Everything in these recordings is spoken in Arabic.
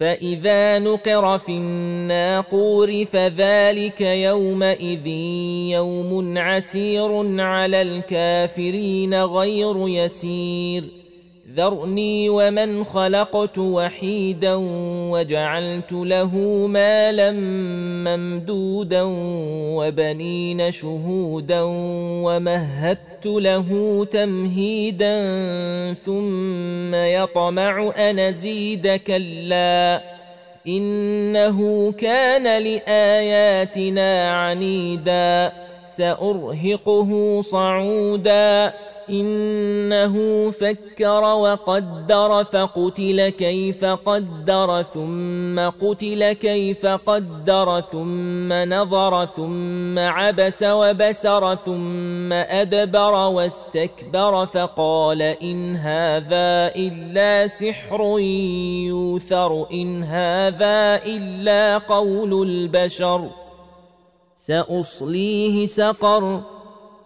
فاذا نقر في الناقور فذلك يومئذ يوم عسير على الكافرين غير يسير ذرني ومن خلقت وحيدا وجعلت له مالا ممدودا وبنين شهودا ومهدت له تمهيدا ثم يطمع أن أزيد كلا إنه كان لآياتنا عنيدا سأرهقه صعودا إنه فكر وقدر فقتل كيف قدر ثم قتل كيف قدر ثم نظر ثم عبس وبسر ثم أدبر واستكبر فقال إن هذا إلا سحر يوثر إن هذا إلا قول البشر سأصليه سقر.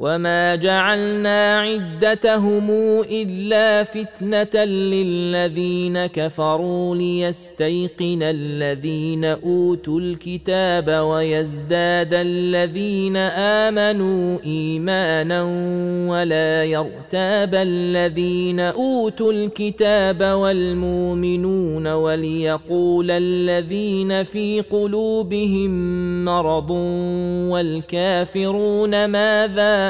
وما جعلنا عدتهم الا فتنه للذين كفروا ليستيقن الذين اوتوا الكتاب ويزداد الذين امنوا ايمانا ولا يرتاب الذين اوتوا الكتاب والمؤمنون وليقول الذين في قلوبهم مرض والكافرون ماذا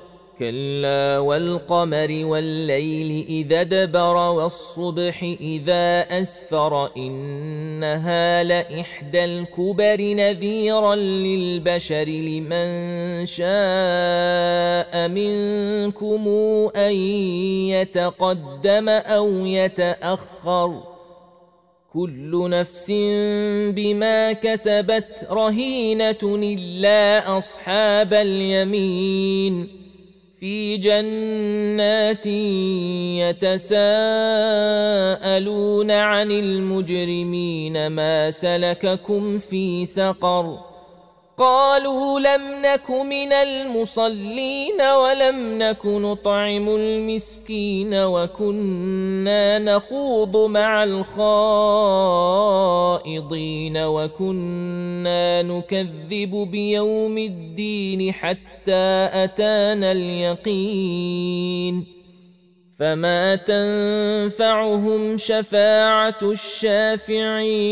كلا والقمر والليل إذا ادبر والصبح إذا أسفر إنها لإحدى الكبر نذيرا للبشر لمن شاء منكم أن يتقدم أو يتأخر كل نفس بما كسبت رهينة إلا أصحاب اليمين في جنات يتساءلون عن المجرمين ما سلككم في سقر قالوا لم نك من المصلين ولم نك نطعم المسكين وكنا نخوض مع الخائضين وكنا نكذب بيوم الدين حتى أتانا اليقين فما تنفعهم شفاعة الشافعين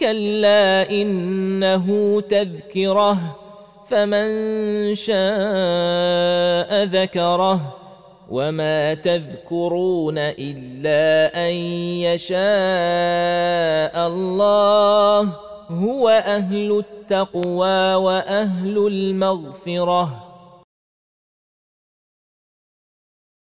كلا إنه تذكرة فمن شاء ذكره وما تذكرون إلا أن يشاء الله هو أهل التقوى وأهل المغفرة.